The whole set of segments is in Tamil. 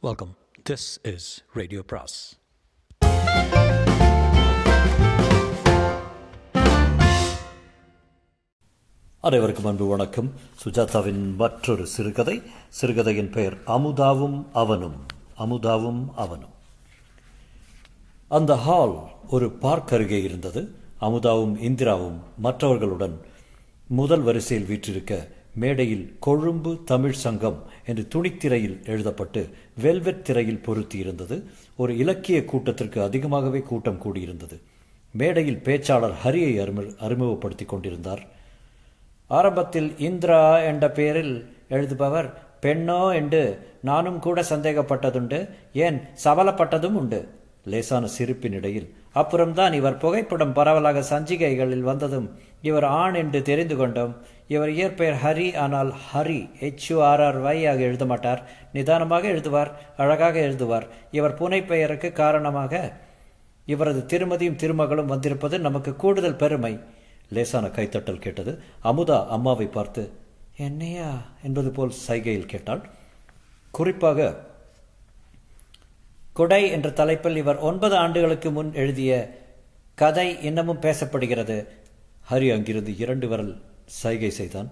வெல்கம் திஸ் இஸ் ரேடியோ பிராஸ் அனைவருக்கும் அன்பு வணக்கம். சுஜாதாவின் மற்றொரு சிறுகதை. சிறுகதையின் பெயர் அமுதாவும் அவனும். அமுதாவும் அவனும். அந்த ஹால் ஒரு பார்க் அருகே இருந்தது. அமுதாவும் இந்திராவும் மற்றவர்களுடன் முதல் வரிசையில் வீற்றிருக்க மேடையில் கொழும்பு தமிழ் சங்கம் என்று துணித்திரையில் எழுதப்பட்டு வெல்வெட் திரையில் பொருத்தியிருந்தது. ஒரு இலக்கிய கூட்டத்திற்கு அதிகமாகவே கூட்டம் கூடியிருந்தது. மேடையில் பேச்சாளர் ஹரியை அறிமு அறிமுகப்படுத்திக் கொண்டிருந்தார். ஆரம்பத்தில் இந்திரா என்ற பெயரில் எழுதுபவர் பெண்ணோ என்று நானும் கூட சந்தேகப்பட்டதுண்டு. ஏன்? சபலப்பட்டதும் உண்டு. லேசான சிரிப்பின் இடையில் அப்புறம்தான் இவர் புகைப்படம் பரவலாக சஞ்சிகைகளில் வந்ததும் இவர் ஆண் என்று தெரிந்து கொண்டோம். இவர் இயற்பெயர் ஹரி ஆனால் ஹரி ஹெச்யூஆர்ஆர் வை ஆக எழுத மாட்டார். நிதானமாக எழுதுவார் அழகாக எழுதுவார். இவர் புனைப்பெயருக்கு காரணமாக இவரது திருமதியும் திருமகளும் வந்திருப்பது நமக்கு கூடுதல் பெருமை. லேசான கைத்தட்டல் கேட்டது. அமுதா அம்மாவை பார்த்து என்னையா? என்பது போல் சைகையில் கேட்டாள். குறிப்பாக கொடை என்ற தலைப்பில் இவர் ஒன்பது ஆண்டுகளுக்கு முன் எழுதிய கதை இன்னமும் பேசப்படுகிறது. ஹரி அங்கிருந்து இரண்டு விரல் சைகை செய்தான்.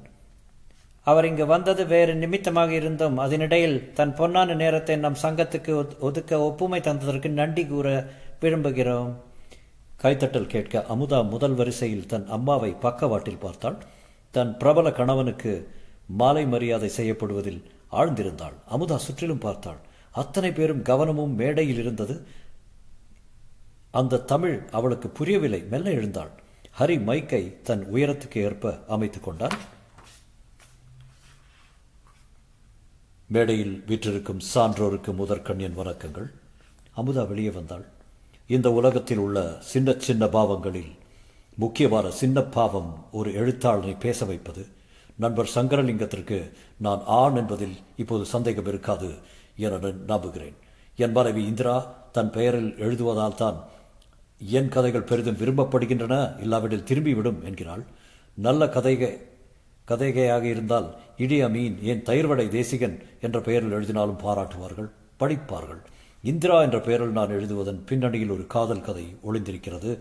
அவர் இங்கு வந்தது வேறு நிமித்தமாக இருந்தும் அதனிடையில் தன் பொன்னான நேரத்தை நம் சங்கத்துக்கு ஒதுக்க ஒப்புமை தந்ததற்கு நன்றி கூற விரும்புகிறோம். கைத்தட்டல் கேட்க அமுதா முதல் வரிசையில் தன் அம்மாவை பக்கவாட்டில் பார்த்தாள். தன் பிரபல கணவனுக்கு மாலை மரியாதை செய்யப்படுவதில் ஆழ்ந்திருந்தாள். அமுதா சுற்றிலும் பார்த்தாள். அத்தனை பேரும் கவனமும் மேடையில் இருந்தது. அந்த தமிழ் அவளுக்கு புரியவில்லை. மெல்ல எழுந்தாள். ஹரி மைக்கை தன் உயரத்துக்கு ஏற்ப அமைத்துக் கொண்டான். மேடையில் வீற்றிருக்கும் சான்றோருக்கு முதற்கண்ணியன் வணக்கங்கள். அமுதா வெளியே வந்தாள். இந்த உலகத்தில் உள்ள சின்ன சின்ன பாவங்களில் முக்கியமான சின்ன பாவம் ஒரு எழுத்தாளனை பேச வைப்பது. நண்பர் சங்கரலிங்கத்திற்கு நான் ஆண் என்பதில் இப்போது சந்தேகம் இருக்காது. என நம்புகிறேன். என் மனைவி இந்திரா தன் பெயரில் எழுதுவதால் தான் என் கதைகள் பெரிதும் விரும்பப்படுகின்றன. இல்லாவிடில் திரும்பிவிடும் என்கிறாள். நல்ல கதைகை கதைகையாக இருந்தால் இடி அமீன் ஏன் தயிர்வடை தேசிகன் என்ற பெயரில் எழுதினாலும் பாராட்டுவார்கள் படிப்பார்கள். இந்திரா என்ற பெயரில் நான் எழுதுவதன் பின்னணியில் ஒரு காதல் கதை ஒளிந்திருக்கிறது.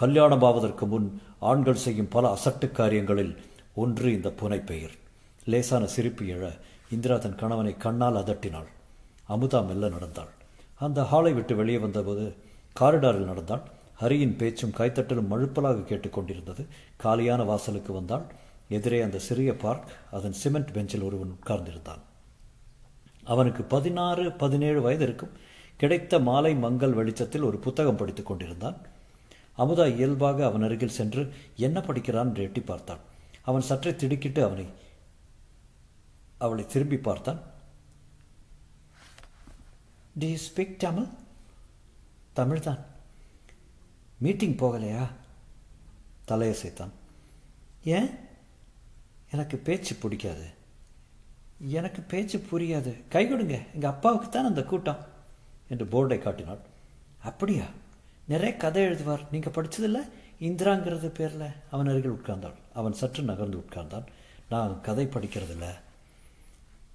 கல்யாணமாவதற்கு முன் ஆண்கள் செய்யும் பல அசட்டு காரியங்களில் ஒன்று இந்த புனைப்பெயர். லேசான சிரிப்பு எழ இந்திரா தன் கணவனை கண்ணால் அதட்டினாள். அமுதா மெல்ல நடந்தாள். அந்த ஹாலை விட்டு வெளியே வந்தபோது காரிடாரில் நடந்தாள் ஹரியின் பேச்சும் கைத்தட்டலும் மழுப்பலாக கேட்டுக்கொண்டிருந்தது. காலியான வாசலுக்கு வந்தாள் எதிரே அந்த சிறிய பார்க் அதன் சிமெண்ட் பெஞ்சில் ஒருவன் உட்கார்ந்திருந்தான். அவனுக்கு பதினாறு பதினேழு வயது இருக்கும். கிடைத்த மாலை மங்கள் வெளிச்சத்தில் ஒரு புத்தகம் படித்துக் கொண்டிருந்தான். அமுதா இயல்பாக அவன் அருகில் சென்று என்ன படிக்கிறான் என்று எட்டி பார்த்தான். அவன் சற்றே திடுக்கிட்டு அவனை அவளை திரும்பி பார்த்தான். Do you speak Tamil Tamil தான். மீட்டிங் போகலையா? தலையசைத்தான் ஏன்? எனக்கு பேச்சு பிடிக்காது. எனக்கு பேச்சு புரியாது. கை கொடுங்க. எங்கள் அப்பாவுக்கு தான் அந்த கூட்டம். என்று போர்டை காட்டினாள். அப்படியா? நிறைய கதை எழுதுவார். நீங்கள் படித்ததில்ல இந்திராங்கிறது பேரில். அவன் அருகில் உட்கார்ந்தாள். அவன் சற்று நகர்ந்து உட்கார்ந்தான். நான் கதை படிக்கிறதில்ல.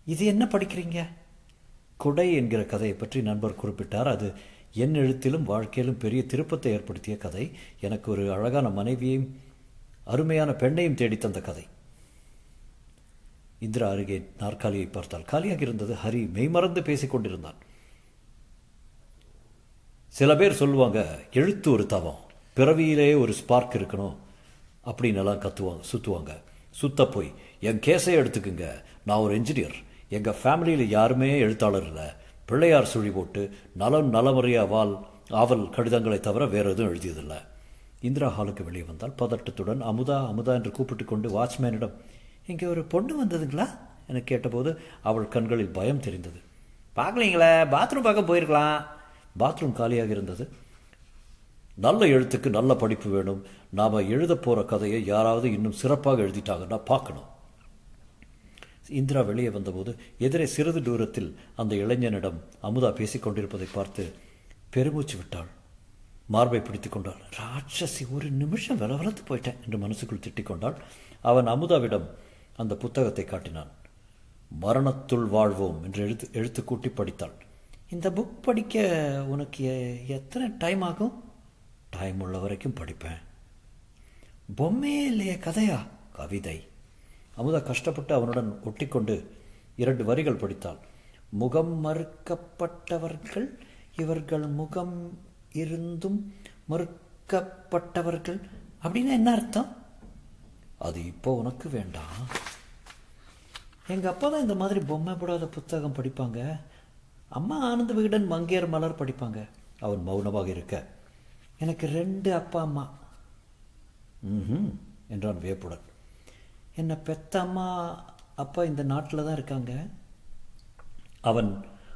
இது என்ன படிக்கிறீங்க? குடை என்கிற கதையை பற்றி நண்பர் குறிப்பிட்டார். அது என் எழுத்திலும் வாழ்க்கையிலும் பெரிய திருப்பத்தை ஏற்படுத்திய கதை. எனக்கு ஒரு அழகான மனைவியையும் அருமையான பெண்ணையும் தேடித்தந்த கதை. இந்திரா அருகே நாற்காலியை பார்த்தால் காலியாக இருந்தது. ஹரி மெய்மறந்து பேசிக் கொண்டிருந்தான். சில பேர் சொல்லுவாங்க எழுத்து ஒரு தவம். பிறவியிலேயே ஒரு ஸ்பார்க் இருக்கணும். அப்படின்னு எல்லாம் கத்துவாங்க சுற்றுவாங்க சுத்த போய் என் கேஸை எடுத்துக்குங்க. நான் ஒரு என்ஜினியர் எங்கள் ஃபேமிலியில் யாருமே எழுத்தாளர் இல்லை. பிள்ளையார் சுழி போட்டு நலம் நலமுறையா வால் ஆவல் கடிதங்களை தவிர வேறு எதுவும் எழுதியதில்லை. இந்திரா ஹாலுக்கு வெளியே வந்தால் பதட்டத்துடன் அமுதா அமுதா என்று கூப்பிட்டு கொண்டு வாட்ச்மேனிடம் இங்கே ஒரு பொண்ணு வந்ததுங்களா? என கேட்டபோது அவள் கண்களில் பயம் தெரிந்தது. பார்க்கலீங்களே பாத்ரூம் பார்க்க போயிருக்கலாம். பாத்ரூம் காலியாக இருந்தது. நல்ல எழுத்துக்கு நல்ல படிப்பு வேணும். நாம் எழுத போகிற கதையை யாராவது இன்னும் சிறப்பாக எழுதிட்டாங்கன்னா பார்க்கணும். இந்திரா வெளியே வந்தபோது எதிரே சிறிது தூரத்தில் அந்த இளைஞனிடம் அமுதா பேசிக்கொண்டிருப்பதை பார்த்து பெருமூச்சு விட்டாள். மார்பை பிடித்து கொண்டாள். ராட்சசி ஒரு நிமிஷம் விலவலத்து போயிட்டேன் என்று மனசுக்குள் திட்டிக் கொண்டாள். அவன் அமுதாவிடம் அந்த புத்தகத்தை காட்டினான். மரணத்துள் வாழ்வோம் என்று எழுத்து எழுத்து கூட்டி படித்தாள். இந்த புக் படிக்க உனக்கு எத்தனை டைம் ஆகும்? டைம் உள்ள வரைக்கும் படிப்பேன். பொம்மையே இல்லையே கதையா? கவிதை. அமுதா கஷ்டப்பட்டு அவனுடன் ஒட்டிக்கொண்டு இரண்டு வரிகள் படித்தாள். முகம் மறுக்கப்பட்டவர்கள் இவர்கள் முகம் இருந்தும் மறுக்கப்பட்டவர்கள் அப்படின்னா என்ன அர்த்தம்? அது இப்போ உனக்கு வேண்டாம். எங்கள் அப்பா தான் இந்த மாதிரி பொம்மை போடாத புத்தகம் படிப்பாங்க. அம்மா ஆனந்த விகடன் மங்கையர் மலர் படிப்பாங்க. அவன் மௌனமாக இருக்க. எனக்கு ரெண்டு அப்பா அம்மா. ம் என்றான் வியப்புடன். என்னை பெத்த அம்மா அப்பா இந்த நாட்டில் தான் இருக்காங்க. அவன்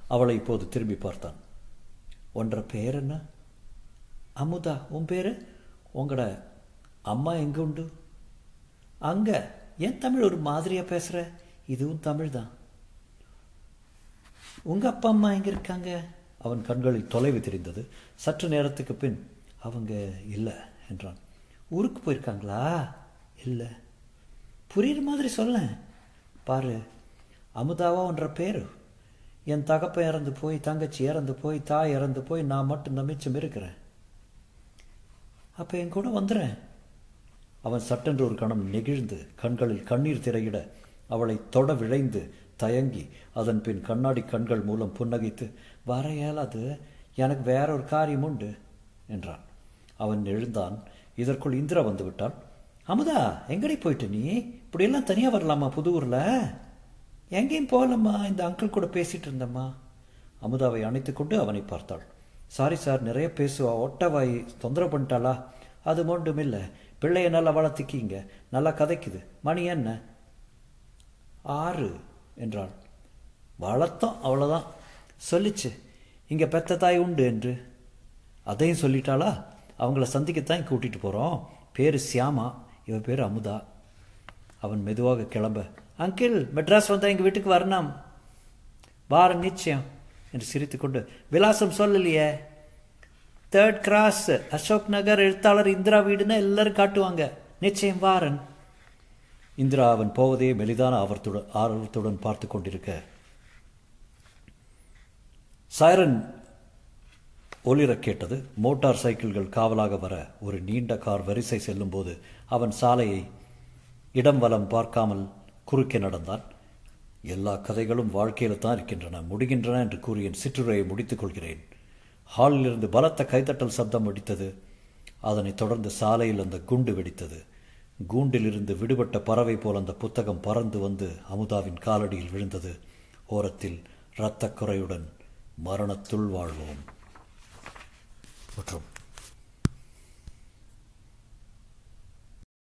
அவளை இப்போது திரும்பி பார்த்தான். ஒன்ற பேர் என்ன? அமுதா உன் பேர்? உங்களோட அம்மா எங்கே உண்டு? அங்கே. ஏன் தமிழ் ஒரு மாதிரியாக பேசுகிற இதுவும் தமிழ் தான். உங்கள் அப்பா அம்மா எங்கே இருக்காங்க? அவன் கண்களில் தொலைவு தெரிந்தது. சற்று நேரத்துக்கு பின் அவங்க இல்லை என்றான். ஊருக்கு போயிருக்காங்களா? இல்லை. புரியுற மாதிரி சொல்ல பாரு அமுதாவா என்ற பேர். என் தகப்பன் இறந்து போய் தங்கச்சி இறந்து போய் தாய் இறந்து போய் நான் மட்டும் தான் இருக்கிறேன். அப்போ என் கூட வந்துடுறேன் அவன் சட்டென்று ஒரு கணம் நெகிழ்ந்து கண்களில் கண்ணீர் திரையிட அவளை தொட விழைந்து தயங்கி அதன் பின் கண்ணாடி கண்கள் மூலம் புன்னகைத்து வர இயலாது எனக்கு வேற ஒரு காரியம் உண்டு என்றான். அவன் எழுந்தான். இதற்குள் இந்திரா வந்து விட்டாள் அமுதா எங்கடி போயிட்டு நீ? இப்படியெல்லாம் தனியாக வரலாமா புது ஊரில் எங்கேயும் போகலம்மா இந்த அங்கிள் கூட பேசிகிட்டு இருந்தம்மா. அமுதாவை அணைத்துக்கொண்டு அவனை பார்த்தாள். சாரி சார் நிறைய பேசுவா ஒட்டவாய் தொந்தரவு பண்ணிட்டாளா? அது மட்டும் இல்லை. பிள்ளைய நல்லா வளர்த்திக்கிங்க. நல்லா கதைக்குது. மணி என்ன? ஆறு என்றாள். வளர்த்தோம் அவ்வளோதான் சொல்லிச்சு. இங்கே பெத்த தாய் உண்டு என்று. அதையும் சொல்லிட்டாளா? அவங்கள சந்திக்கத்தான் கூட்டிகிட்டு போகிறோம் பேர் சியாமா இவ பேர் அமுதா. அவன் மெதுவாக கிளம்ப. அங்கிள் மெட்ராஸ் வந்தால் எங்கள் வீட்டுக்கு வரணும். வாரம் நிச்சயம் என்று சிரித்துக்கொண்டு விலாசம் சொல்லலையே. தேர்ட் கிராஸ் அசோக் நகர் எழுத்தாளர் இந்திரா வீடுன்னு எல்லாரும் காட்டுவாங்க. நிச்சயம் வாரன். இந்திரா அவன் போவதே மெலிதான ஆர்வத்துடன் ஆர்வத்துடன் பார்த்து கொண்டிருக்க. சைரன் ஒளிரக் கேட்டது மோட்டார் சைக்கிள்கள் காவலாக வர ஒரு நீண்ட கார் வரிசை செல்லும்போது அவன் சாலையை இடம் வலம் பார்க்காமல் குறுக்கே நடந்தான். எல்லா கதைகளும் வாழ்க்கையில் தான் இருக்கின்றன முடிகின்றன என்று கூறி என் சிற்றுரையை முடித்துக் கொள்கிறேன். ஹாலிலிருந்து பலத்த கைதட்டல் சப்தம் வெடித்தது அதனைத் தொடர்ந்து சாலையில் அந்த குண்டு வெடித்தது. கூண்டிலிருந்து விடுபட்ட பறவை போல் அந்த புத்தகம் பறந்து வந்து அமுதாவின் காலடியில் விழுந்தது. ஓரத்தில் இரத்தக் குறையுடன் மரணத்துள் வாழ்வோம். Okay.